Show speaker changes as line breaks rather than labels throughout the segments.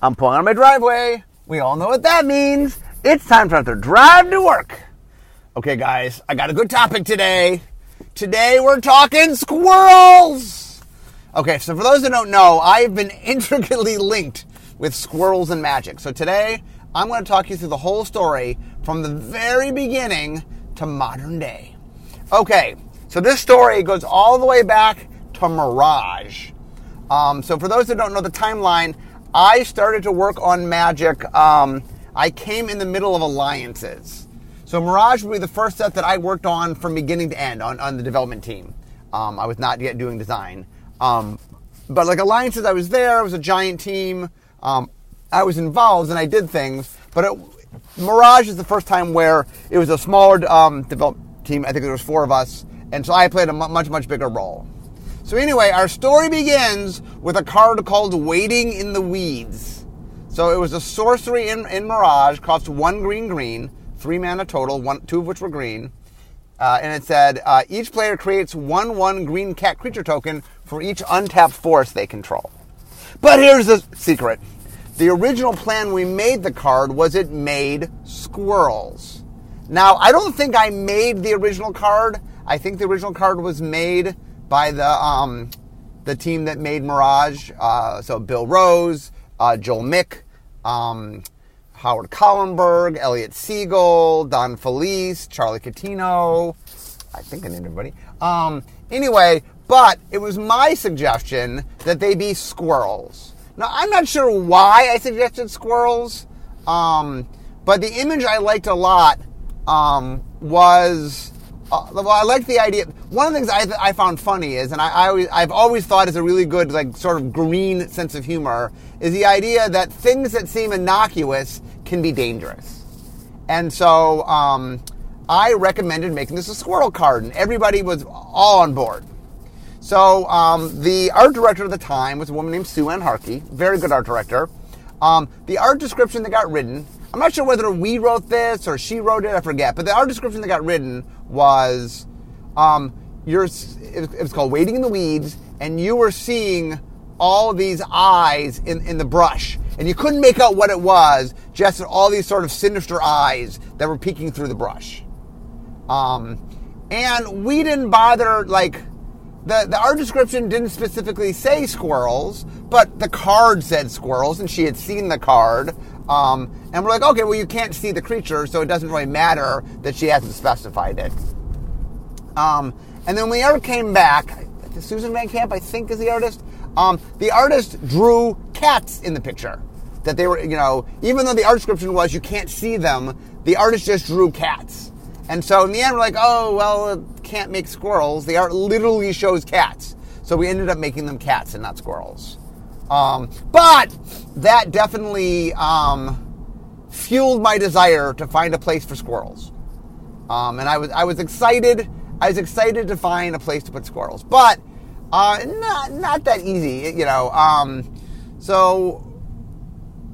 I'm pulling out of my driveway. We all know what that means. It's time for us to drive to work. Okay, guys, I got a good topic today. Today we're talking squirrels. Okay, so for those that don't know, I've been intricately linked with squirrels and magic. So today I'm going to talk you through the whole story from the very beginning to modern day. Okay, so this story goes all the way back to Mirage. Um, so for those that don't know the timeline, I started to work on Magic. Um, I came in the middle of alliances. So Mirage would be the first set that I worked on from beginning to end on, on the development team. Um, I was not yet doing design. Um, but like alliances, I was there. It was a giant team. Um, I was involved and I did things. But it, Mirage is the first time where it was a smaller um, development team. I think there was four of us, and so I played a much much bigger role. So anyway, our story begins with a card called Waiting in the Weeds. So it was a sorcery in, in Mirage, cost one green green, three mana total, one two of which were green. Uh, and it said uh, each player creates one one green cat creature token for each untapped forest they control. But here's the secret: the original plan we made the card was it made squirrels. Now I don't think I made the original card. I think the original card was made by the um, the team that made Mirage. Uh, so Bill Rose, uh, Joel Mick, um, Howard Collenberg, Elliot Siegel, Don Felice, Charlie Catino. I think I named everybody. Um, anyway, but it was my suggestion that they be squirrels. Now I'm not sure why I suggested squirrels, um, but the image I liked a lot um, was uh, well, I like the idea. One of the things I, I found funny is, and I, I always, I've always thought is a really good, like, sort of green sense of humor, is the idea that things that seem innocuous can be dangerous. And so um, I recommended making this a squirrel card, and everybody was all on board. So um, the art director at the time was a woman named Sue Ann Harkey, very good art director. Um, the art description that got written I'm not sure whether we wrote this or she wrote it. I forget. But the art description that got written was, um, you're, it was called "Waiting in the Weeds," and you were seeing all these eyes in, in the brush, and you couldn't make out what it was. Just all these sort of sinister eyes that were peeking through the brush. Um, and we didn't bother like the, the art description didn't specifically say squirrels, but the card said squirrels, and she had seen the card. Um, and we're like, okay, well, you can't see the creature, so it doesn't really matter that she hasn't specified it. Um, and then when art came back, Susan Van Camp, I think, is the artist. Um, the artist drew cats in the picture. That they were, you know, even though the art description was you can't see them, the artist just drew cats. And so in the end, we're like, oh, well, it can't make squirrels. The art literally shows cats. So we ended up making them cats and not squirrels. Um, but that definitely um, fueled my desire to find a place for squirrels. Um, and I was I was excited. I was excited to find a place to put squirrels, but uh, not not that easy, you know. Um, so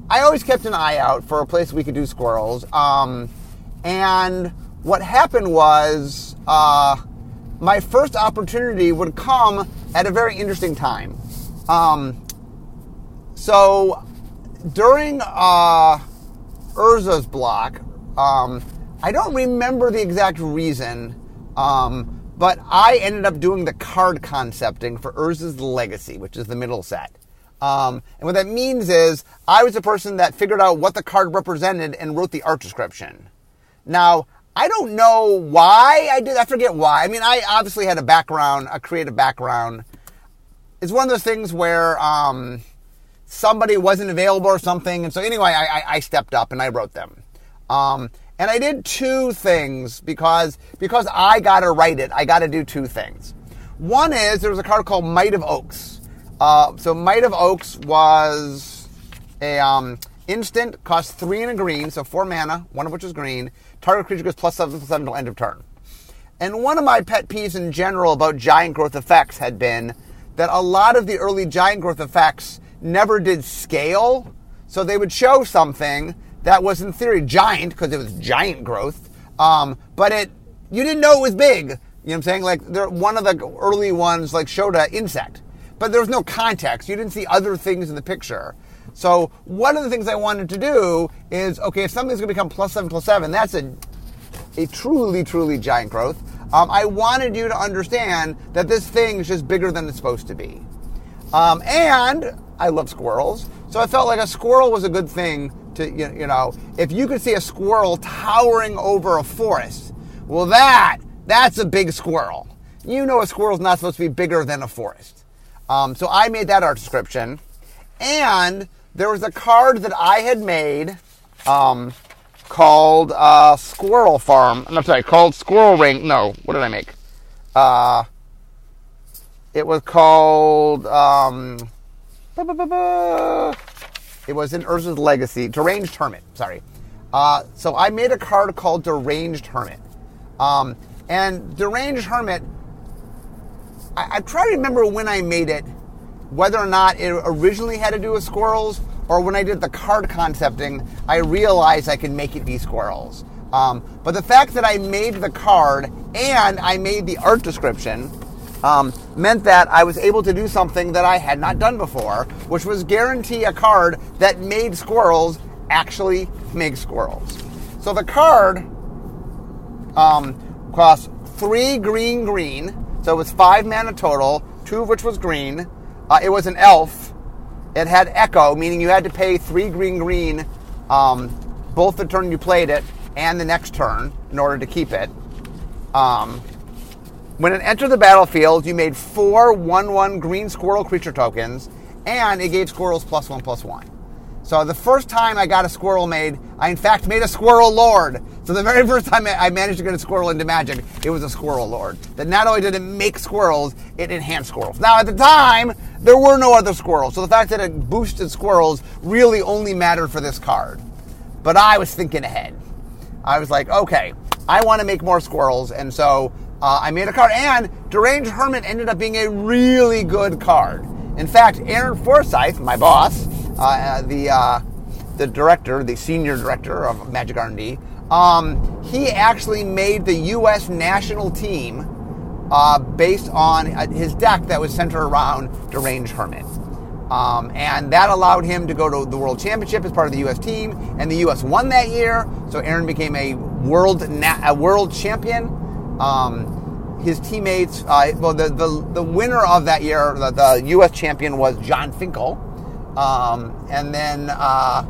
I always kept an eye out for a place we could do squirrels. Um, and what happened was uh, my first opportunity would come at a very interesting time. Um, so during uh, Urza's block, um, I don't remember the exact reason, um, but I ended up doing the card concepting for Urza's Legacy, which is the middle set. Um, and what that means is I was the person that figured out what the card represented and wrote the art description. Now, I don't know why I did. I forget why. I mean, I obviously had a background, a creative background. It's one of those things where um, somebody wasn't available or something. And so anyway, I, I stepped up and I wrote them. Um, and I did two things because because I got to write it. I got to do two things. One is there was a card called Might of Oaks. Uh, so Might of Oaks was a um, instant, cost three and a green, so four mana, one of which is green. Target creature goes plus seven plus seven until end of turn. And one of my pet peeves in general about giant growth effects had been that a lot of the early giant growth effects never did scale. So they would show something that was in theory giant because it was giant growth, um, but it you didn't know it was big. You know what I'm saying? Like one of the early ones like showed an insect, but there was no context. You didn't see other things in the picture. So one of the things I wanted to do is okay, if something's going to become plus seven plus seven, that's a a truly truly giant growth. Um, I wanted you to understand that this thing is just bigger than it's supposed to be. Um, and I love squirrels, so I felt like a squirrel was a good thing to you know. If you could see a squirrel towering over a forest, well, that that's a big squirrel. You know, a squirrel's not supposed to be bigger than a forest. Um, so I made that art description, and there was a card that I had made um, called uh, Squirrel Farm. I'm sorry, called Squirrel Ring. No, what did I make? Uh, it was called. Um, it was in Urza's Legacy. Deranged Hermit. Sorry. Uh, so I made a card called Deranged Hermit. Um, and Deranged Hermit, I, I try to remember when I made it whether or not it originally had to do with squirrels or when I did the card concepting, I realized I could make it be squirrels. Um, but the fact that I made the card and I made the art description um, meant that I was able to do something that I had not done before, which was guarantee a card that made squirrels actually make squirrels. So the card um, cost three green green, so it was five mana total, two of which was green. Uh, it was an elf. It had echo, meaning you had to pay three green green um, both the turn you played it and the next turn in order to keep it. Um, when it entered the battlefield, you made four 1 1 green squirrel creature tokens, and it gave squirrels plus 1 plus 1. So the first time I got a squirrel made, I in fact made a squirrel lord. So the very first time I managed to get a squirrel into Magic, it was a squirrel lord. That not only did it make squirrels, it enhanced squirrels. Now at the time, there were no other squirrels. So the fact that it boosted squirrels really only mattered for this card. But I was thinking ahead. I was like, okay, I want to make more squirrels. And so uh, I made a card. And Deranged Hermit ended up being a really good card. In fact, Aaron Forsythe, my boss, uh, the uh, the director, the senior director of Magic R&D, um, he actually made the U.S. national team uh, based on uh, his deck that was centered around Deranged Hermit. Um, and that allowed him to go to the World Championship as part of the U.S. team, and the U.S. won that year. So Aaron became a world na- a world champion. Um, his teammates, uh, well, the, the the winner of that year, the, the U.S. champion was Jon Finkel, um, and then uh,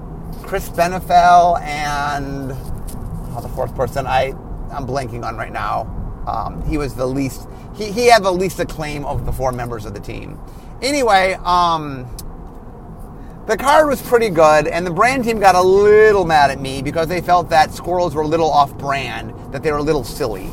Chris Benafel and oh, the fourth person I I'm blanking on right now. Um, he was the least he, he had the least acclaim of the four members of the team. Anyway, um, the card was pretty good, and the brand team got a little mad at me because they felt that squirrels were a little off brand, that they were a little silly.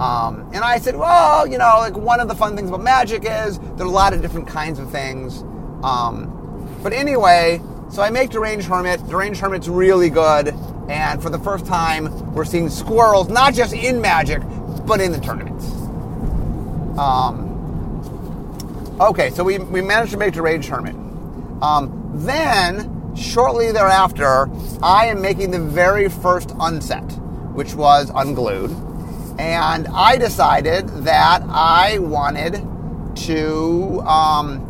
Um, and I said, well, you know, like one of the fun things about magic is there are a lot of different kinds of things. Um, but anyway, so I make Deranged Hermit. Deranged Hermit's really good. And for the first time, we're seeing squirrels, not just in Magic, but in the tournaments. Um, okay, so we, we managed to make Deranged Hermit. Um, then, shortly thereafter, I am making the very first unset, which was Unglued. And I decided that I wanted to um,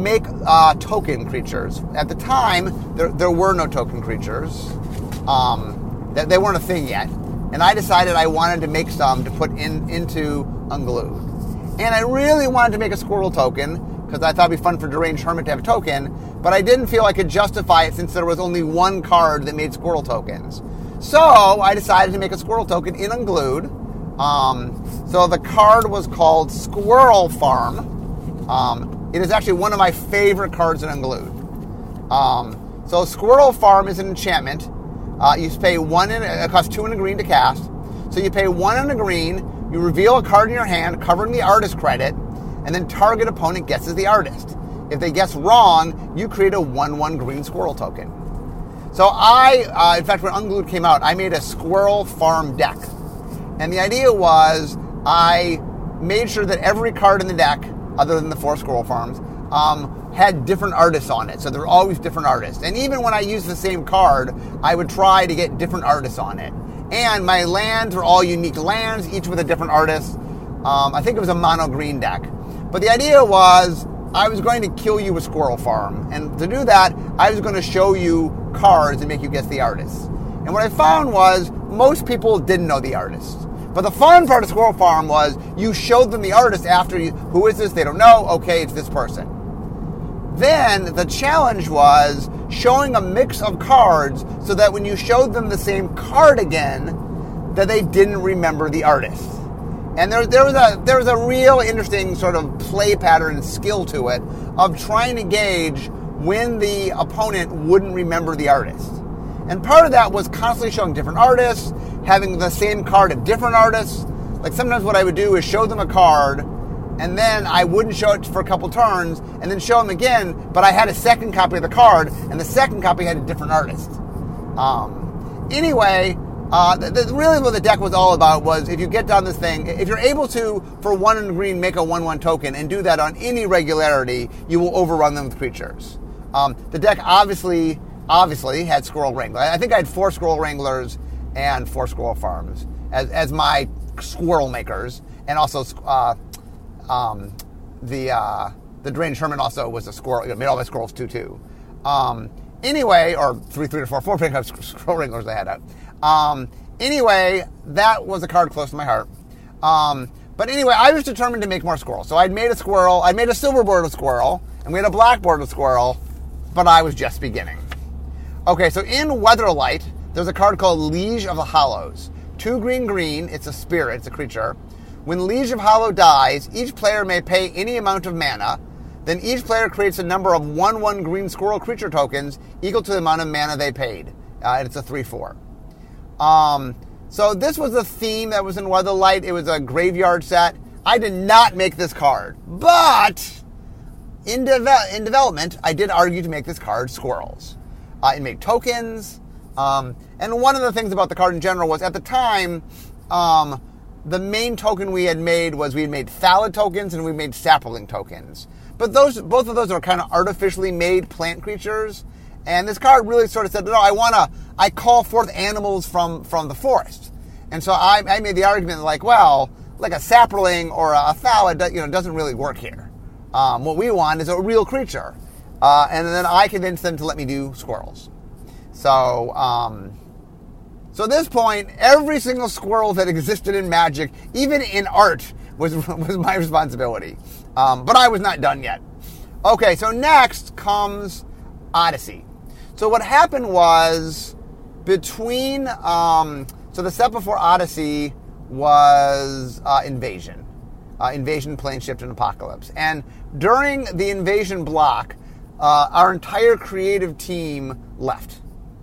make uh, token creatures. At the time, there, there were no token creatures. Um, they, they weren't a thing yet. And I decided I wanted to make some to put in into Unglued. And I really wanted to make a squirrel token because I thought it'd be fun for Deranged Hermit to have a token, but I didn't feel I could justify it since there was only one card that made squirrel tokens. So I decided to make a squirrel token in Unglued. Um, so the card was called Squirrel Farm. Um, it is actually one of my favorite cards in Unglued. Um, so Squirrel Farm is an enchantment. Uh, you pay one in it costs two in a green to cast. So you pay one in a green. You reveal a card in your hand covering the artist credit, and then target opponent guesses the artist. If they guess wrong, you create a one-one green squirrel token. So I, uh, in fact, when Unglued came out, I made a Squirrel Farm deck, and the idea was I made sure that every card in the deck other than the four squirrel farms, um, had different artists on it. So there were always different artists. And even when I used the same card, I would try to get different artists on it. And my lands were all unique lands, each with a different artist. Um, I think it was a mono green deck. But the idea was I was going to kill you with Squirrel Farm. And to do that, I was going to show you cards and make you guess the artists. And what I found was most people didn't know the artist. But the fun part of Squirrel Farm was you showed them the artist after you, who is this? They don't know. Okay, it's this person. Then the challenge was showing a mix of cards so that when you showed them the same card again, that they didn't remember the artist. And there, there was a there was a real interesting sort of play pattern and skill to it of trying to gauge when the opponent wouldn't remember the artist. And part of that was constantly showing different artists, having the same card of different artists. Like sometimes what I would do is show them a card, and then I wouldn't show it for a couple turns, and then show them again, but I had a second copy of the card, and the second copy had a different artist. Um, anyway, uh, the, the, really, what the deck was all about was if you get down this thing, if you're able to, for one in green, make a 1 1 token and do that on any regularity, you will overrun them with creatures. Um, the deck obviously obviously had Squirrel Wrangler. I think I had four Squirrel Wranglers and four Squirrel Farms as, as my squirrel makers, and also uh, um, the uh, the Deranged Hermit also was a squirrel. You know, made all my squirrels two two. Um, anyway, or three three to four four pickup Squirrel Wranglers I had out. Um, anyway, that was a card close to my heart. Um, but anyway, I was determined to make more squirrels. So I'd made a squirrel, I made a silver bordered squirrel, and we had a black bordered squirrel, but I was just beginning. Okay, so in Weatherlight, there's a card called Liege of the Hollows. Two green green, it's a spirit, it's a creature. When Liege of Hollow dies, each player may pay any amount of mana. Then each player creates a number of 1 1 green squirrel creature tokens equal to the amount of mana they paid. Uh, and it's a 3 4. Um, so this was a theme that was in Weatherlight. It was a graveyard set. I did not make this card, but in, de- in development, I did argue to make this card squirrels. Uh, it made tokens. Um, and one of the things about the card in general was at the time, um, the main token we had made was we had made thallid tokens and we made sapling tokens. But those, both of those are kind of artificially made plant creatures. And this card really sort of said, no, I want to, I call forth animals from, from the forest. And so I, I made the argument like, well, like a sapling or a, thallid, you know, doesn't really work here. Um, what we want is a real creature. Uh, and then I convinced them to let me do squirrels. So, um, so at this point, every single squirrel that existed in Magic, even in art, was, was my responsibility. Um, but I was not done yet. Okay, so next comes Odyssey. So what happened was between um, so the step before Odyssey was uh, Invasion, uh, Invasion, Planeshift, and Apocalypse, and during the Invasion block, uh, our entire creative team left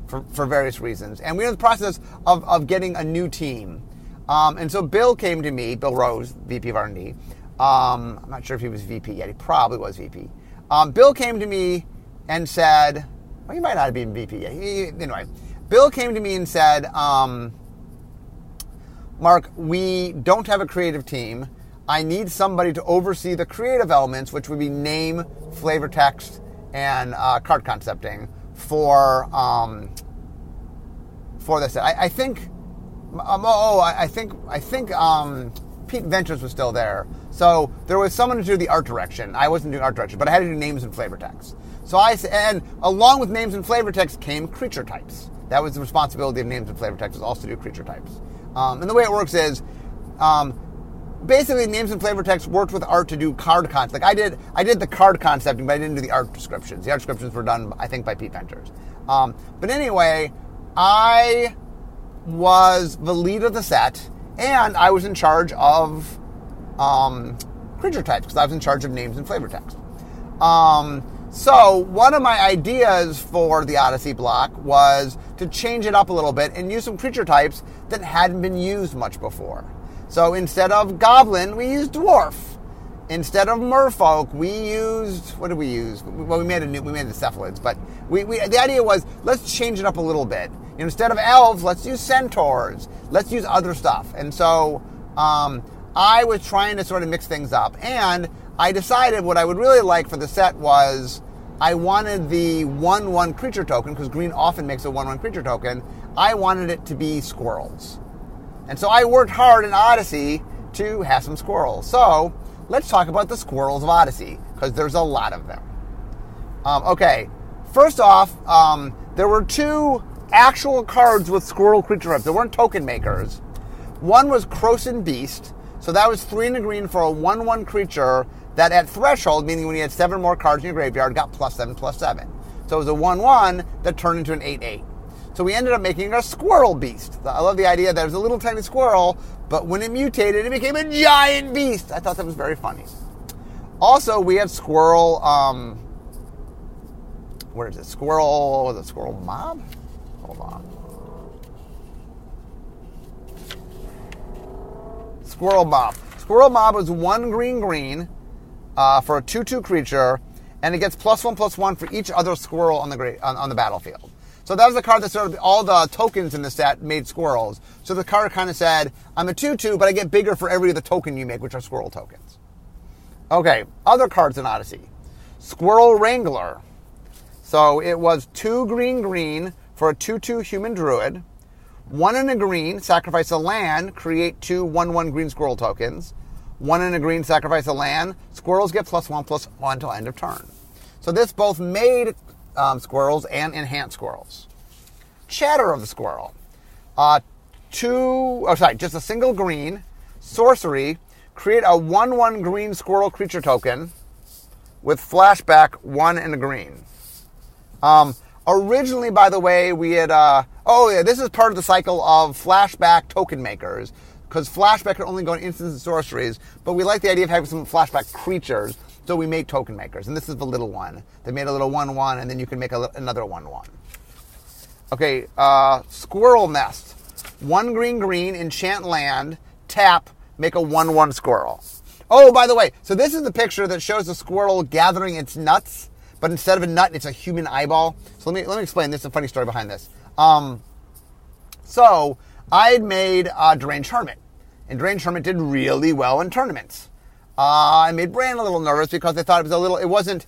for, for various reasons, and we were in the process of, of getting a new team. Um, and so Bill came to me, Bill Rose, VP of R&D. Um, I'm not sure if he was VP yet. He probably was VP. Um, Bill came to me and said, well, he might not have been VP yet. He, anyway, Bill came to me and said, um, Mark, we don't have a creative team. I need somebody to oversee the creative elements, which would be name, flavor text, and uh, card concepting for um, for this. I, I think. Um, oh, I, I, think I think um, Pete Venters was still there. So there was someone to do the art direction. I wasn't doing art direction, but I had to do names and flavor text. So I and along with names and flavor text came creature types. That was the responsibility of names and flavor text was also to do creature types. Um, and the way it works is, um, basically names and flavor text worked with art to do card concept. Like I did, I did the card concepting, but I didn't do the art descriptions. The art descriptions were done, I think, by Pete Venters. Um, but anyway, I was the lead of the set, and I was in charge of um, creature types because I was in charge of names and flavor text. Um, so one of my ideas for the Odyssey block was to change it up a little bit and use some creature types that hadn't been used much before. So instead of goblin, we used dwarf. Instead of merfolk, we used what did we use? Well, we made a new, we made the cephalids, but we, we the idea was let's change it up a little bit. You know, instead of elves, let's use centaurs. Let's use other stuff. And so um, I was trying to sort of mix things up, and I decided what I would really like for the set was I wanted the 1 1 creature token, because green often makes a 1 1 creature token. I wanted it to be squirrels. And so I worked hard in Odyssey to have some squirrels. So let's talk about the squirrels of Odyssey, because there's a lot of them. Um, okay, first off, um, there were two actual cards with squirrel creature types. There weren't token makers. One was Krosan Beast, so that was three in the green for a 1 1 creature that at threshold, meaning when you had seven more cards in your graveyard, got plus seven, plus seven. So it was a 1 1 that turned into an 8 8. So we ended up making a squirrel beast. I love the idea that it was a little tiny squirrel, but when it mutated, it became a giant beast. I thought that was very funny. Also, we have squirrel. Um, where is it? Squirrel. It squirrel mob? Hold on. Squirrel mob. Squirrel mob is one green green uh, for a two-two creature, and it gets plus one plus one for each other squirrel on the gra- on, on the battlefield. So that was the card that sort of all the tokens in the set made squirrels. So the card kind of said, "I'm a two-two, but I get bigger for every other token you make, which are squirrel tokens." Okay, other cards in Odyssey. Squirrel Wrangler. So it was two green green for a 2 2 human druid. One in a green, sacrifice a land, create two 1 1 green squirrel tokens. One in a green, sacrifice a land. Squirrels get plus one plus one until end of turn. So this both made um, squirrels and enhanced squirrels. Chatter of the squirrel. Uh, two, oh sorry, just a single green. Sorcery. Create a 1 1 green squirrel creature token with flashback one in a green. Um, originally, by the way, we had, uh, oh yeah, this is part of the cycle of flashback token makers. Because flashback can only go in instants and sorceries, but we like the idea of having some flashback creatures, so we made token makers. And this is the little one. They made a little 1 1, and then you can make a, another 1 1. Okay, uh, Squirrel Nest. One green green, enchant land, tap, make a 1 1 squirrel. Oh, by the way, so this is the picture that shows the squirrel gathering its nuts but instead of a nut, it's a human eyeball. So let me let me explain. This is a funny story behind this. Um, so I had made uh, Deranged Hermit, and Deranged Hermit did really well in tournaments. Uh, I made Brand a little nervous because they thought it was a little. It wasn't.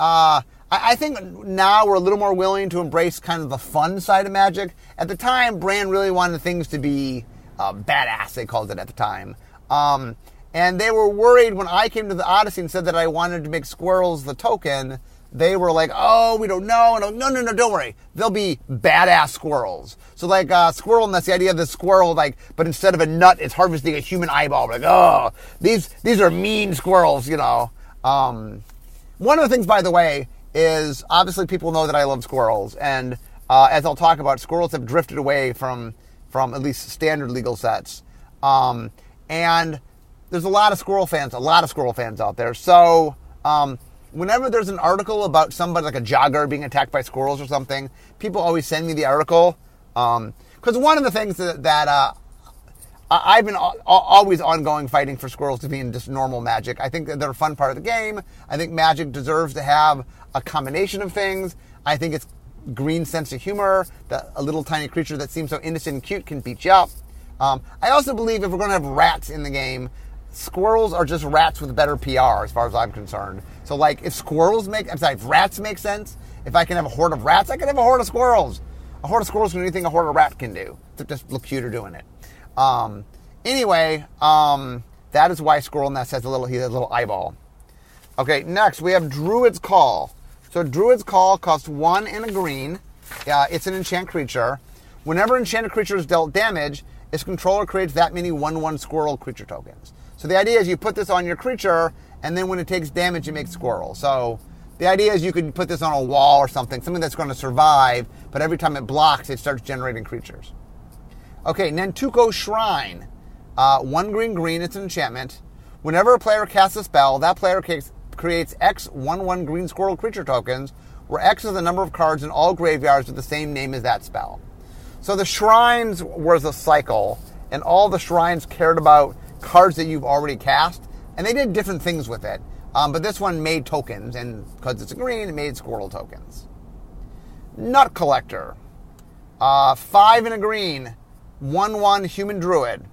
Uh, I, I think now we're a little more willing to embrace kind of the fun side of Magic. At the time, Brand really wanted things to be uh, badass. They called it at the time. Um, and they were worried when I came to the Odyssey and said that I wanted to make squirrels the token they were like, oh, we don't know. And no, no, no, don't worry. They'll be badass squirrels. So like uh, squirrel, and that's the idea of the squirrel, like, but instead of a nut, it's harvesting a human eyeball. We're like, oh, these these are mean squirrels, you know. Um, one of the things, by the way, is obviously people know that I love squirrels, and uh, as I'll talk about, squirrels have drifted away from from at least standard legal sets, um, and there's a lot of squirrel fans, a lot of squirrel fans out there. So. Um, whenever there's an article about somebody like a jogger being attacked by squirrels or something, people always send me the article. Because um, one of the things that, that uh, I've been always ongoing fighting for squirrels to be in just normal magic. I think that they're a fun part of the game. I think magic deserves to have a combination of things. I think it's green sense of humor that a little tiny creature that seems so innocent and cute can beat you up. Um, I also believe if we're going to have rats in the game, squirrels are just rats with better PR as far as I'm concerned. So like if squirrels make, I'm sorry, if rats make sense, if I can have a horde of rats, I can have a horde of squirrels. A horde of squirrels can do anything a horde of rat can do. Just look cuter doing it. Um, anyway, um, that is why Squirrel Nest has a little, he has a little eyeball. Okay, next we have Druid's Call. So Druid's Call costs one and a green. Uh, it's an enchant creature. Whenever enchanted creature is dealt damage, its controller creates that many 1-1 squirrel creature tokens. So the idea is you put this on your creature, and then when it takes damage, it makes squirrel. So the idea is you could put this on a wall or something, something that's going to survive, but every time it blocks, it starts generating creatures. Okay, Nantuko Shrine. Uh, one green green, it's an enchantment. Whenever a player casts a spell, that player creates X 1 1 green squirrel creature tokens, where X is the number of cards in all graveyards with the same name as that spell. So the shrines was a cycle, and all the shrines cared about cards that you've already cast, and they did different things with it. Um, but this one made tokens, and because it's a green, it made squirrel tokens. Nut Collector. Uh, five in a green, 1 1 human druid.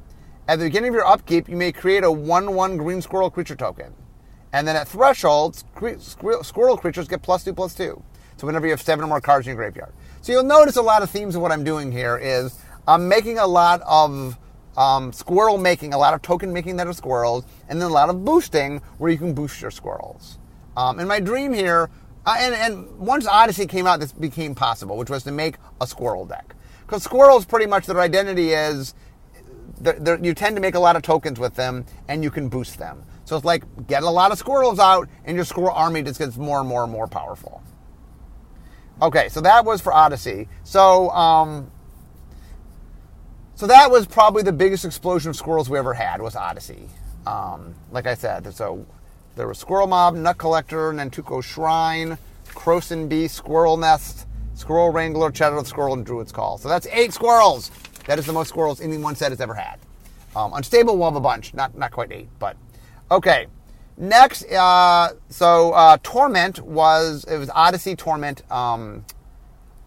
At the beginning of your upkeep, you may create a 1 1 green squirrel creature token. And then at threshold, squirrel creatures get plus 2 plus 2. So whenever you have seven or more cards in your graveyard. So you'll notice a lot of themes of what I'm doing here is I'm making a lot of um, squirrel making, a lot of token making that are squirrels, and then a lot of boosting where you can boost your squirrels. Um, and my dream here, uh, and, and once Odyssey came out, this became possible, which was to make a squirrel deck. Because squirrels, pretty much their identity is they're, they're, you tend to make a lot of tokens with them, and you can boost them. So it's like get a lot of squirrels out, and your squirrel army just gets more and more and more powerful. Okay, so that was for Odyssey. So, um, so that was probably the biggest explosion of squirrels we ever had was Odyssey. Um, like I said, so there was Squirrel Mob, Nut Collector, Nantuko Shrine, Beast, Squirrel Nest, Squirrel Wrangler, Shadow Squirrel, and Druid's Call. So that's eight squirrels. That is the most squirrels any one set has ever had. Um, unstable, we'll have a bunch. Not not quite eight, but okay. Next, uh, so uh, Torment was it was Odyssey Torment, um,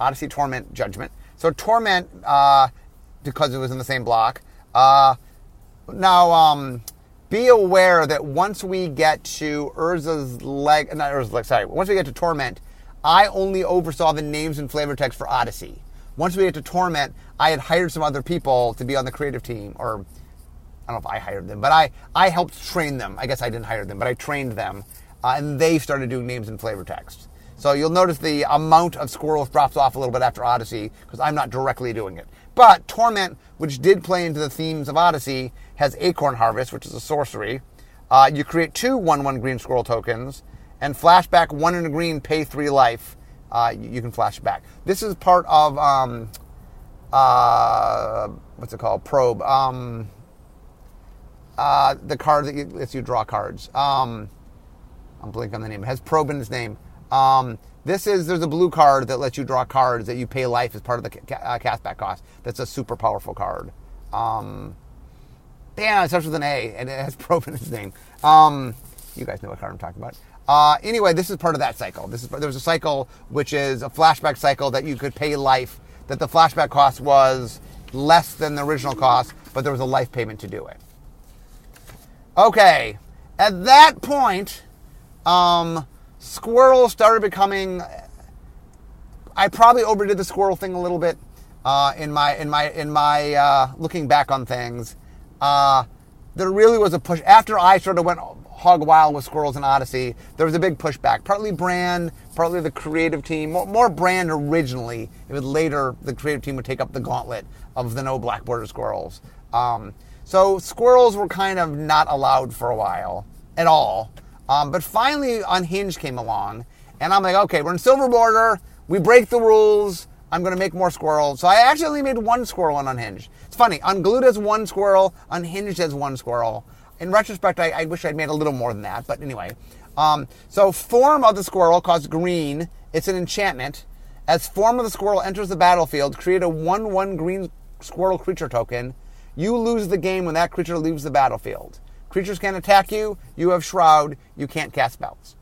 Odyssey Torment Judgment. So Torment, uh, because it was in the same block. Uh, now, um, be aware that once we get to Urza's leg, not Urza's leg, sorry, once we get to Torment, I only oversaw the names and flavor text for Odyssey. Once we get to Torment, I had hired some other people to be on the creative team, or I don't know if I hired them, but I, I helped train them. I guess I didn't hire them, but I trained them, uh, and they started doing names and flavor text. So you'll notice the amount of squirrels drops off a little bit after Odyssey because I'm not directly doing it. But Torment, which did play into the themes of Odyssey, has Acorn Harvest, which is a sorcery. Uh, you create two 1 1 green squirrel tokens, and flashback 1 in a green, pay 3 life. Uh, you, you, can flash back. This is part of, um, uh, what's it called? Probe. Um, uh, the card that you, lets you draw cards. Um, I'm blanking on the name. It has probe in its name. Um, this is there's a blue card that lets you draw cards that you pay life as part of the ca- uh, castback cost. That's a super powerful card. Um, damn, it starts with an A and it has probe in its name. Um, you guys know what card I'm talking about. Uh, anyway, this is part of that cycle. This is there was a cycle which is a flashback cycle that you could pay life. That the flashback cost was less than the original cost, but there was a life payment to do it. Okay, at that point, um, squirrel started becoming. I probably overdid the squirrel thing a little bit uh, in my in my in my uh, looking back on things. Uh, there really was a push after I sort of went hog wild with squirrels and Odyssey. There was a big pushback, partly brand, partly the creative team. More, more brand originally. It was later the creative team would take up the gauntlet of the no black border squirrels. Um, so squirrels were kind of not allowed for a while at all. Um, but finally, Unhinged came along, and I'm like, okay, we're in Silver Border. We break the rules. I'm going to make more squirrels. So I actually only made one squirrel on Unhinged. It's funny. Unglued has one squirrel. Unhinged has one squirrel. In retrospect, I, I wish I'd made a little more than that. But anyway. Um, so form of the squirrel costs green. It's an enchantment. As form of the squirrel enters the battlefield, create a 1-1 green squirrel creature token. You lose the game when that creature leaves the battlefield. Creatures can't attack you. You have Shroud. You can't cast spells.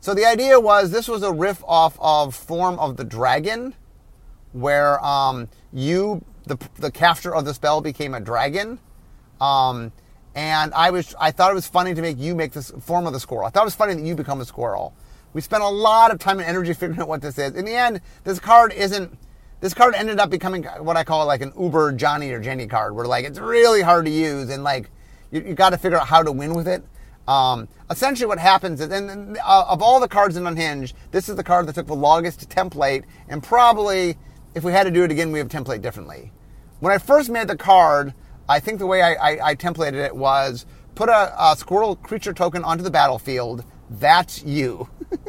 So the idea was this was a riff off of Form of the Dragon, where um, you, the, the caster of the spell, became a dragon. Um, and I was, I thought it was funny to make you make this form of the squirrel. I thought it was funny that you become a squirrel. We spent a lot of time and energy figuring out what this is. In the end, this card isn't this card ended up becoming what I call like an Uber Johnny or Jenny card, where like it's really hard to use and like you, you got to figure out how to win with it. Um, essentially, what happens is, and uh, of all the cards in Unhinged, this is the card that took the longest to template, and probably if we had to do it again, we would template differently. When I first made the card, I think the way I, I, I templated it was put a, a squirrel creature token onto the battlefield. That's you.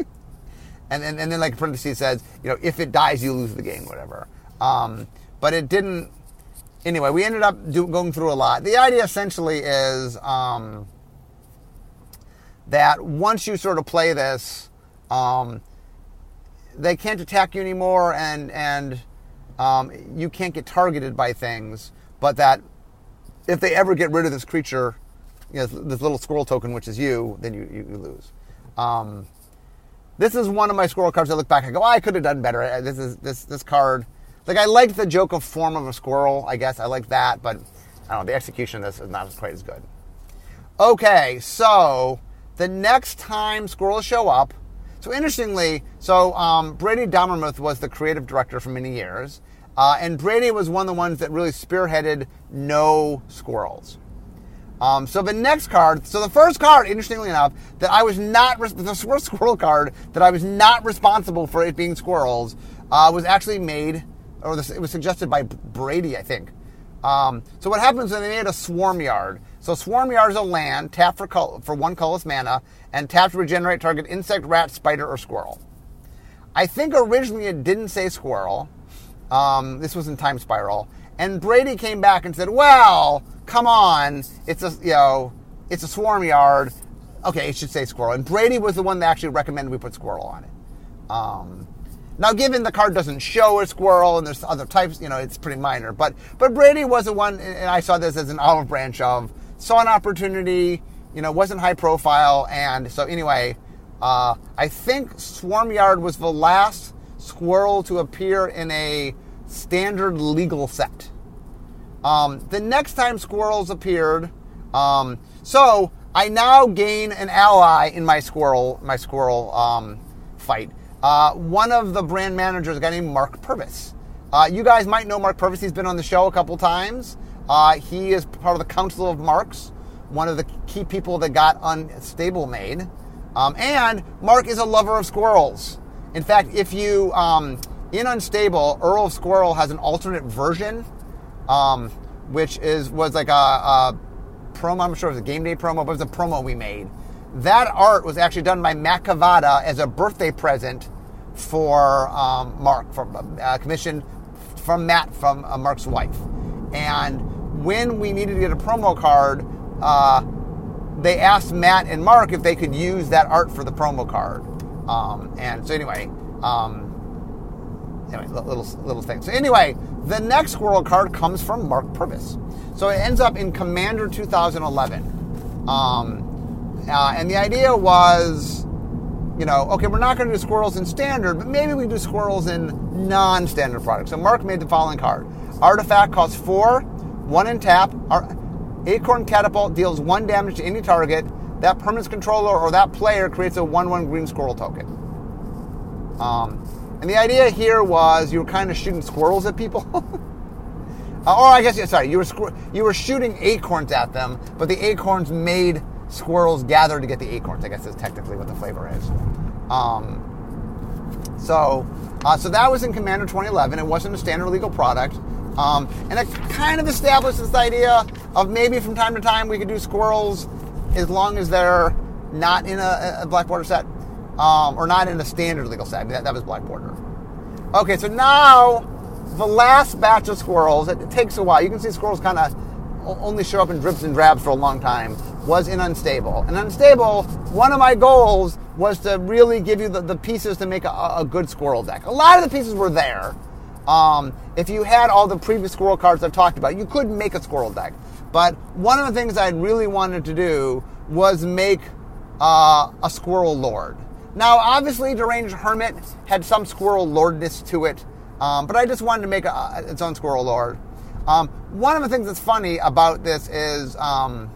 and, and, and then like parentheses says, you know, if it dies, you lose the game, whatever. Um, but it didn't. Anyway, we ended up do, going through a lot. The idea essentially is um, that once you sort of play this, um, they can't attack you anymore, and and um, you can't get targeted by things. But that if they ever get rid of this creature, you know, this little squirrel token, which is you, then you, you, you lose. Um, this is one of my squirrel cards. I look back, I go, oh, I could have done better. This is this this card. Like I liked the joke of form of a squirrel. I guess I like that, but I don't know. The execution of this is not quite as good. Okay, so the next time squirrels show up. So interestingly, so um, Brady Dommermuth was the creative director for many years, Uh, and Brady was one of the ones that really spearheaded no squirrels. Um, so the next card, so the first card, interestingly enough, that I was not the first squirrel card that I was not responsible for it being squirrels uh, was actually made, or this, it was suggested by Brady, I think. Um, so what happens when they made a swarm yard? So swarm yard is a land tapped for for one colorless mana and tapped to regenerate target insect, rat, spider, or squirrel. I think originally it didn't say squirrel. Um, this was in Time Spiral, and Brady came back and said, "Well, come on, it's a you know, it's a swarm yard. Okay, it should say squirrel." And Brady was the one that actually recommended we put squirrel on it. Um, now, given the card doesn't show a squirrel and there's other types, you know, it's pretty minor. But but Brady was the one, and I saw this as an olive branch of saw an opportunity. You know, wasn't high profile, and so anyway, uh, I think Swarm Yard was the last squirrel to appear in a standard legal set. Um, the next time squirrels appeared, um, so I now gain an ally in my squirrel my squirrel um, fight. Uh, one of the brand managers, a guy named Mark Purvis. Uh, you guys might know Mark Purvis. He's been on the show a couple times. Uh, he is part of the Council of Marks, one of the key people that got Unstable made. Um, and Mark is a lover of squirrels. In fact, if you um, in Unstable, Earl of Squirrel has an alternate version, um, which is was like a, a, promo. I'm sure it was a game day promo, but it was a promo we made. That art was actually done by Matt Cavotta as a birthday present for um, Mark, from uh, commission from Matt from uh, Mark's wife. And when we needed to get a promo card, uh, they asked Matt and Mark if they could use that art for the promo card. Um, and so anyway, um, anyway, little little thing. So anyway, the next squirrel card comes from Mark Purvis. So it ends up in Commander 2011. Um, uh, and the idea was, you know, okay, we're not going to do squirrels in standard, but maybe we do squirrels in non-standard products. So Mark made the following card: Artifact costs four, one in tap. Our Acorn Catapult deals one damage to any target. That permanent's controller or that player creates a 1-1 green squirrel token. Um, and the idea here was you were kind of shooting squirrels at people. uh, or I guess, yeah, sorry, you were, squ- you were shooting acorns at them, but the acorns made squirrels gather to get the acorns, I guess is technically what the flavor is. Um, so, uh, so that was in Commander 2011. It wasn't a standard legal product. Um, and it kind of established this idea of maybe from time to time we could do squirrels as long as they're not in a, a black border set um, or not in a standard legal set. I mean, that, that was Black Border. Okay, so now the last batch of squirrels, it, it takes a while. You can see squirrels kind of only show up in drips and drabs for a long time, was in Unstable. And Unstable, one of my goals was to really give you the, the pieces to make a, a, good squirrel deck. A lot of the pieces were there. Um, if you had all the previous squirrel cards I've talked about, you could make a squirrel deck. But one of the things I really wanted to do was make uh, a squirrel lord. Now, obviously, Deranged Hermit had some squirrel lordness to it, um, but I just wanted to make a, its own squirrel lord. Um, one of the things that's funny about this is um,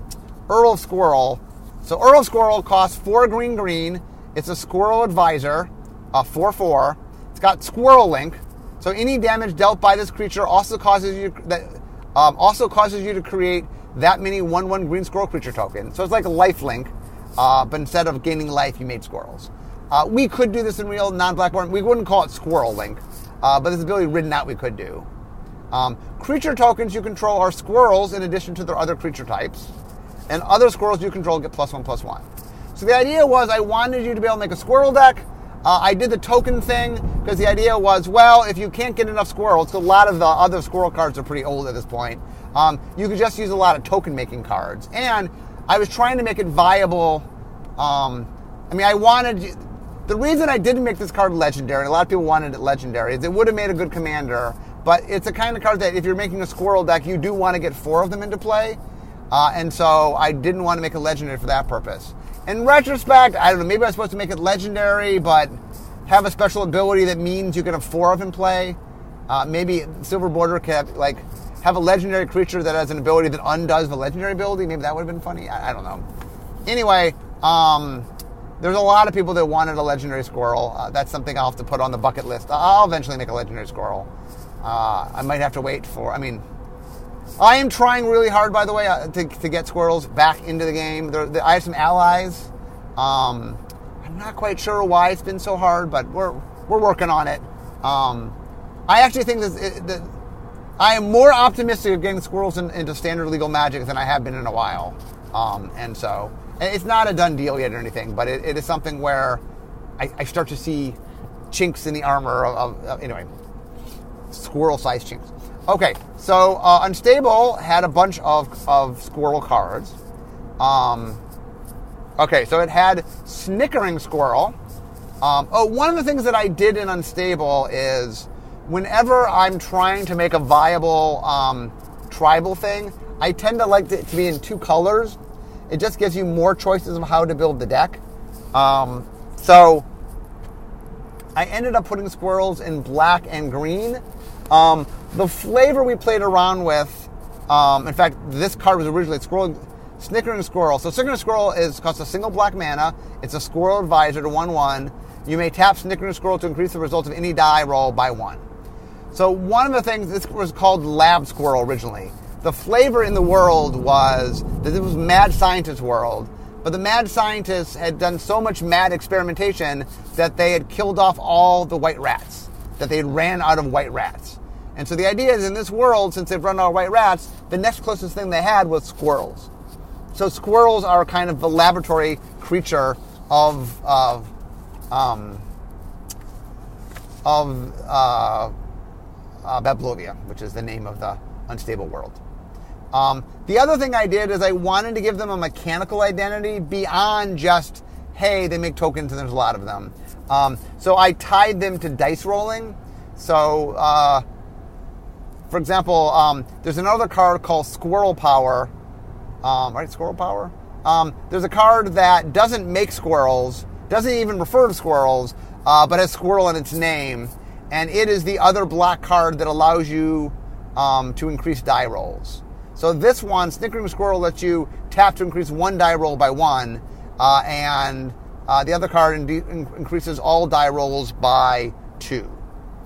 Earl Squirrel. So Earl Squirrel costs four green green. It's a squirrel advisor, a 4 4. It's got squirrel link. So any damage dealt by this creature also causes you that um, also causes you to create that many 1 1 green squirrel creature token. So it's like life link, uh, but instead of gaining life, you made squirrels. Uh, we could do this in real non-Blackborn. We wouldn't call it Squirrel Link, uh, but this ability written out we could do. Um, creature tokens you control are squirrels in addition to their other creature types, and other squirrels you control get plus one plus one. So the idea was I wanted you to be able to make a squirrel deck. Uh, I did the token thing because the idea was, well, if you can't get enough squirrels, a lot of the other squirrel cards are pretty old at this point. Um, you could just use a lot of token making cards, and I was trying to make it viable. Um, I mean, I wanted the reason I didn't make this card legendary, a lot of people wanted it legendary, is it would have made a good commander, but it's a kind of card that if you're making a squirrel deck, you do want to get four of them into play. Uh, and so I didn't want to make it legendary for that purpose. In retrospect, I don't know, maybe I was supposed to make it legendary, but have a special ability that means you can have four of them play. Uh, maybe Silver Border could like have a legendary creature that has an ability that undoes the legendary ability. Maybe that would have been funny. I, I don't know. Anyway, um, there's a lot of people that wanted a legendary squirrel. Uh, that's something I'll have to put on the bucket list. I'll eventually make a legendary squirrel. Uh, I might have to wait for. I mean, I am trying really hard, by the way, uh, to, to get squirrels back into the game. They're, they, I have some allies. Um, I'm not quite sure why it's been so hard, but we're we're working on it. Um, I actually think that, I am more optimistic of getting squirrels in, into standard legal magic than I have been in a while. Um, and so it's not a done deal yet or anything, but it, it is something where I, I, start to see chinks in the armor of, of, of anyway, squirrel-sized chinks. Okay, so uh, Unstable had a bunch of, of squirrel cards. Um, okay, so it had Snickering Squirrel. Um, oh, one of the things that I did in Unstable is whenever I'm trying to make a viable um, tribal thing, I tend to like it to be in two colors. It just gives you more choices of how to build the deck. Um, so I ended up putting squirrels in black and green. Um, the flavor we played around with, um, in fact, this card was originally squirrel, Snickering Squirrel. So Snickering Squirrel is costs a single black mana. It's a Squirrel Advisor to one one. You may tap Snickering Squirrel to increase the result of any die roll by one. So one of the things this was called Lab Squirrel originally. The flavor in the world was that this was mad scientist world, but the mad scientists had done so much mad experimentation that they had killed off all the white rats, that they had ran out of white rats. And so the idea is in this world, since they've run of white rats, the next closest thing they had was squirrels. So squirrels are kind of the laboratory creature of of um, of uh, uh, which is the name of the unstable world. Um, the other thing I did is I wanted to give them a mechanical identity beyond just, hey, they make tokens and there's a lot of them. Um, so I tied them to dice rolling. So, uh, for example, um, there's another card called Squirrel Power. Um, right, Squirrel Power? Um, there's a card that doesn't make squirrels, doesn't even refer to squirrels, uh, but has squirrel in its name and it is the other black card that allows you um, to increase die rolls. So this one, Snickering Squirrel, lets you tap to increase one die roll by one, uh, and uh, the other card in- increases all die rolls by two.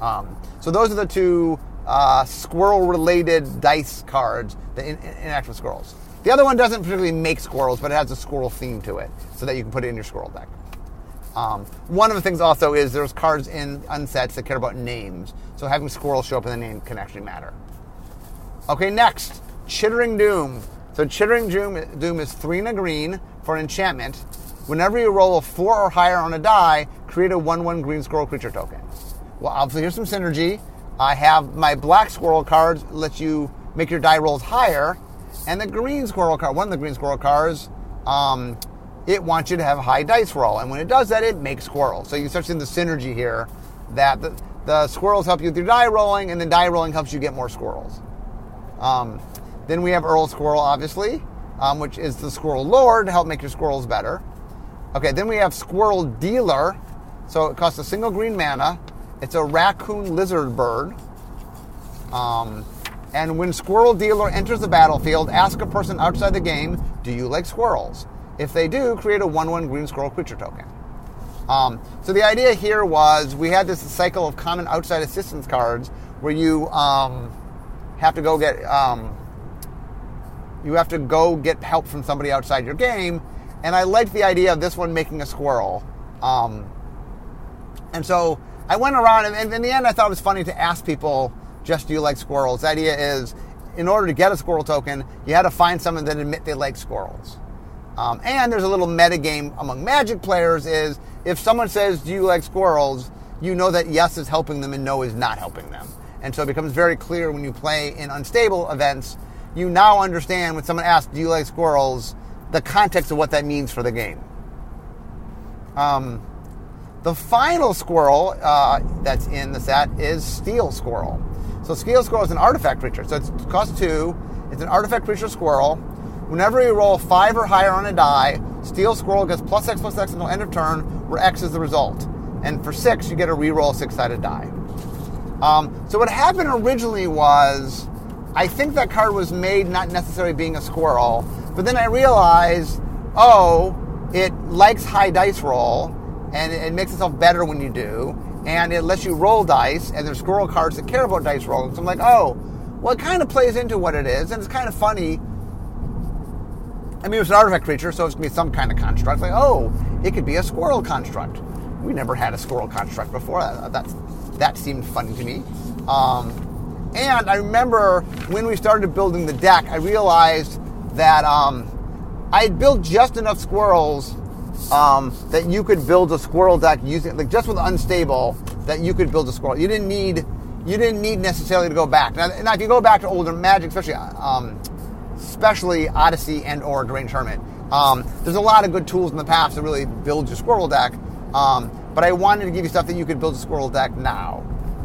Um, so those are the two uh, squirrel-related dice cards that in- interact with squirrels. The other one doesn't particularly make squirrels, but it has a squirrel theme to it, so that you can put it in your squirrel deck. Um, one of the things also is there's cards in unsets that care about names, so having squirrels show up in the name can actually matter. Okay, next, Chittering Doom. So Chittering Doom, is three and a green for an enchantment. Whenever you roll a four or higher on a die, create a one-one green squirrel creature token. Well, obviously here's some synergy. I have my black squirrel cards let you make your die rolls higher, and the green squirrel card, one of the green squirrel cards, um, it wants you to have high dice roll. And when it does that, it makes squirrels. So you start seeing the synergy here that the, the squirrels help you with your die rolling, and then die rolling helps you get more squirrels. Um, then we have Earl Squirrel, obviously, um, which is the Squirrel Lord to help make your squirrels better. Okay, then we have Squirrel Dealer. So it costs a single green mana. It's a raccoon lizard bird. Um, and when Squirrel Dealer enters the battlefield, ask a person outside the game, Do you like squirrels? If they do, create a 1 1 green squirrel creature token. Um, so the idea here was we had this cycle of common outside assistance cards where you um, have to go get um, you have to go get help from somebody outside your game, and I liked the idea of this one making a squirrel. Um, and so I went around, and in the end, I thought it was funny to ask people, "Just do you like squirrels?" The idea is, in order to get a squirrel token, you had to find someone that admit they like squirrels. Um, and there's a little meta game among Magic players is if someone says, Do you like squirrels? you know that yes is helping them and no is not helping them. And so it becomes very clear when you play in unstable events, you now understand when someone asks, Do you like squirrels? the context of what that means for the game. Um, the final squirrel uh, that's in the set is Steel Squirrel. So Steel Squirrel is an artifact creature. So it costs two. It's an artifact creature squirrel. Whenever you roll five or higher on a die, Steel Squirrel gets plus X plus X until end of turn, where X is the result. And for six, you get a reroll six-sided die. Um, so what happened originally was, I think that card was made not necessarily being a squirrel, but then I realized, oh, it likes high dice roll, and it makes itself better when you do, and it lets you roll dice, and there's squirrel cards that care about dice rolling. So I'm like, oh, well, it kind of plays into what it is, and it's kind of funny. I mean, it's an artifact creature, so it's to be some kind of construct. Like, oh, it could be a squirrel construct. We never had a squirrel construct before. That, that, that seemed funny to me. Um, and I remember when we started building the deck, I realized that um, I had built just enough squirrels um, that you could build a squirrel deck using, like just with unstable, that you could build a squirrel. You didn't need, you didn't need necessarily to go back. Now, now if you go back to older Magic, especially um, especially Odyssey and or Deranged Hermit. Um, there's a lot of good tools in the past to really build your squirrel deck, um, but I wanted to give you stuff that you could build a squirrel deck now.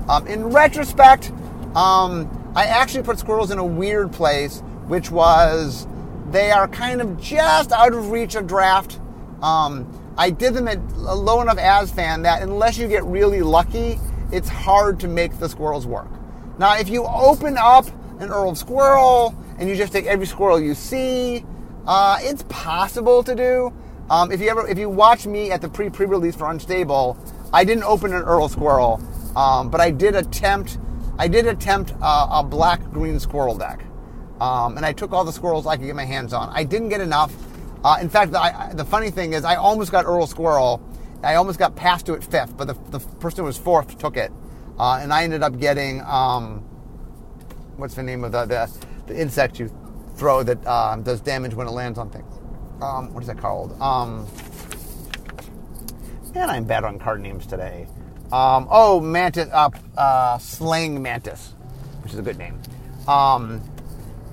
Um, in retrospect, um, I actually put squirrels in a weird place, which was they are kind of just out of reach of draft. Um, I did them at a low enough as fan that unless you get really lucky, it's hard to make the squirrels work. Now, if you open up an Earl Squirrel and you just take every squirrel you see. Uh, it's possible to do. Um, if you ever, if you watch me at the pre pre release for Unstable, I didn't open an Earl Squirrel, um, but I did attempt. I did attempt uh, a black green squirrel deck, um, and I took all the squirrels I could get my hands on. I didn't get enough. Uh, in fact, the, the funny thing is, I almost got Earl Squirrel. I almost got passed to it fifth, but the, the person who was fourth took it, uh, and I ended up getting um, what's the name of the, the the insect you throw that um, does damage when it lands on things. Um, what is that called? Um, man, I'm bad on card names today. Um, oh, mantis, uh, uh, slaying mantis, which is a good name. Um,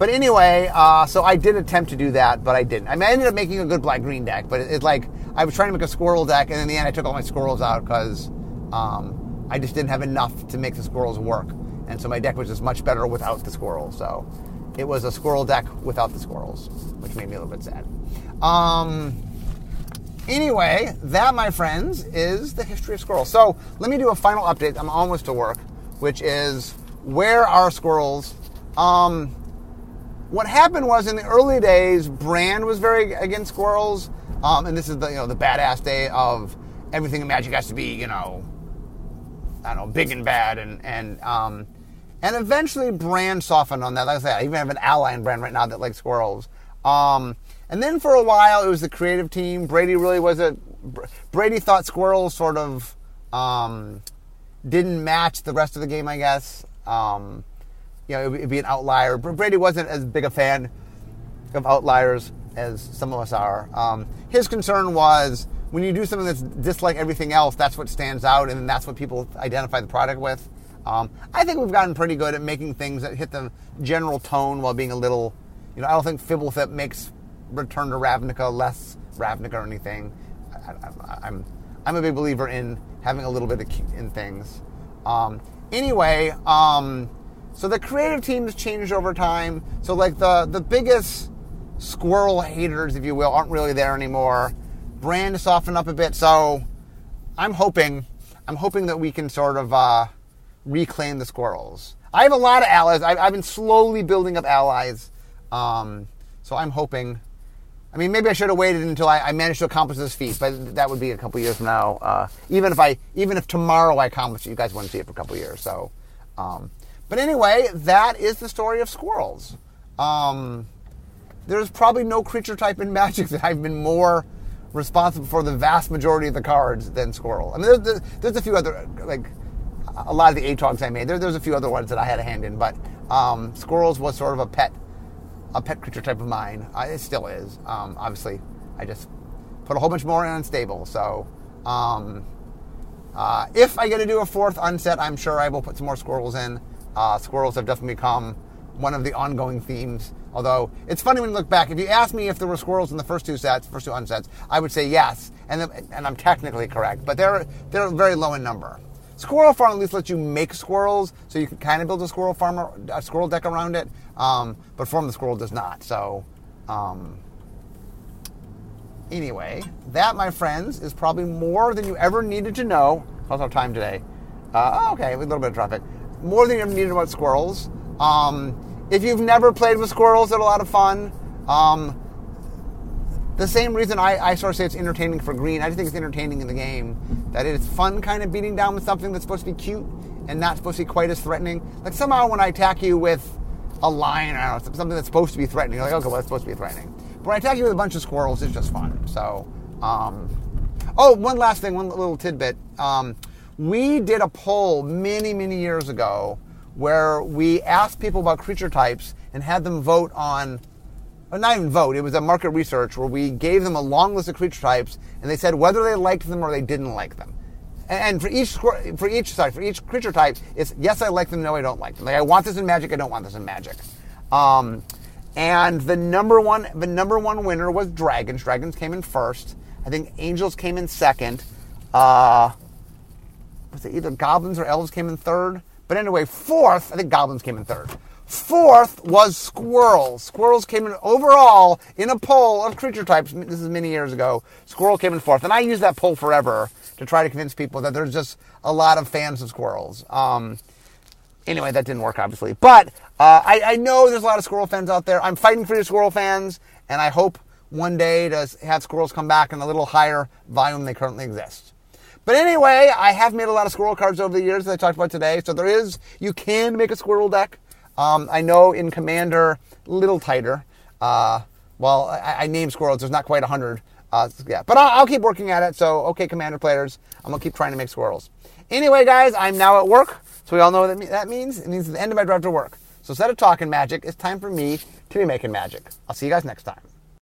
but anyway, uh, so I did attempt to do that, but I didn't. I mean, I ended up making a good black green deck, but it's it, like I was trying to make a squirrel deck, and in the end, I took all my squirrels out because um, I just didn't have enough to make the squirrels work, and so my deck was just much better without the squirrels. So it was a squirrel deck without the squirrels, which made me a little bit sad. Um, anyway, that, my friends, is the history of squirrels. So let me do a final update. I'm almost to work, which is where are squirrels? Um, what happened was in the early days, Brand was very against squirrels, um, and this is the you know the badass day of everything in Magic has to be you know I don't know big and bad and and um, and eventually, brand softened on that. Like I said, I even have an ally in brand right now that likes squirrels. Um, and then for a while, it was the creative team. Brady really was a. Brady thought squirrels sort of um, didn't match the rest of the game, I guess. Um, you know, it'd be an outlier. Brady wasn't as big a fan of outliers as some of us are. Um, his concern was when you do something that's just like everything else, that's what stands out, and that's what people identify the product with. Um, I think we've gotten pretty good at making things that hit the general tone while being a little, you know, I don't think Fblthp makes Return to Ravnica less Ravnica or anything. I, am I'm, I'm a big believer in having a little bit of in things. Um, anyway, um, so the creative team has changed over time. So like the the biggest squirrel haters, if you will, aren't really there anymore. Brand softened up a bit. So I'm hoping I'm hoping that we can sort of. Uh, reclaim the squirrels. I have a lot of allies. I've, I've been slowly building up allies. Um, so I'm hoping. I mean, maybe I should have waited until I, I managed to accomplish this feat, but that would be a couple years from now. Uh, even if I, even if tomorrow I accomplish it, you guys wouldn't see it for a couple years. So, um, but anyway, that is the story of squirrels. Um, there's probably no creature type in Magic that I've been more responsible for the vast majority of the cards than squirrel. I mean, there's, there's a few other like a lot of the ATOGs I made. There, there's a few other ones that I had a hand in, but um, squirrels was sort of a pet, a pet creature type of mine. Uh, it still is. Um, obviously, I just put a whole bunch more in unstable. So um, uh, if I get to do a fourth unset, I'm sure I will put some more squirrels in. Uh, squirrels have definitely become one of the ongoing themes. Although it's funny when you look back. If you ask me if there were squirrels in the first two sets, first two unsets, I would say yes, and and I'm technically correct, but they're they're very low in number. Squirrel Farm at least lets you make squirrels, so you can kind of build a squirrel farm, or a squirrel deck around it. Um, but Form the Squirrel does not. So, um, anyway, that, my friends, is probably more than you ever needed to know. How's our time today? Uh, okay, a little bit of traffic. More than you ever needed about squirrels. Um, if you've never played with squirrels, they're a lot of fun. Um, the same reason I, I sort of say it's entertaining for green. I just think it's entertaining in the game. That it's fun kind of beating down with something that's supposed to be cute and not supposed to be quite as threatening. Like somehow when I attack you with a lion, know, something that's supposed to be threatening, you're like, okay, well, that's supposed to be threatening. But when I attack you with a bunch of squirrels, it's just fun. So, um, oh, one last thing, one little tidbit. Um, we did a poll many, many years ago where we asked people about creature types and had them vote on or not even vote, it was a market research where we gave them a long list of creature types and they said whether they liked them or they didn't like them. And for each for each sorry for each creature type, it's yes I like them, no I don't like them. Like I want this in Magic, I don't want this in Magic. Um, and the number one the number one winner was dragons. Dragons came in first. I think angels came in second. Uh, was it either goblins or elves came in third? But anyway, fourth, I think goblins came in third. Fourth was squirrels. Squirrels came in overall in a poll of creature types. This is many years ago. Squirrel came in fourth, and I use that poll forever to try to convince people that there's just a lot of fans of squirrels. Um, anyway, that didn't work, obviously. But uh, I, I, know there's a lot of squirrel fans out there. I'm fighting for your squirrel fans, and I hope one day to have squirrels come back in a little higher volume than they currently exist. But anyway, I have made a lot of squirrel cards over the years that I talked about today. So there is, you can make a squirrel deck. Um, I know in Commander, little tighter. Uh, well, I, I named squirrels. There's not quite 100. Uh, yeah, but I'll, I'll, keep working at it. So, okay, Commander players, I'm gonna keep trying to make squirrels. Anyway, guys, I'm now at work, so we all know what that means. It means the end of my drive to work. So instead of talking magic, it's time for me to be making magic. I'll see you guys next time.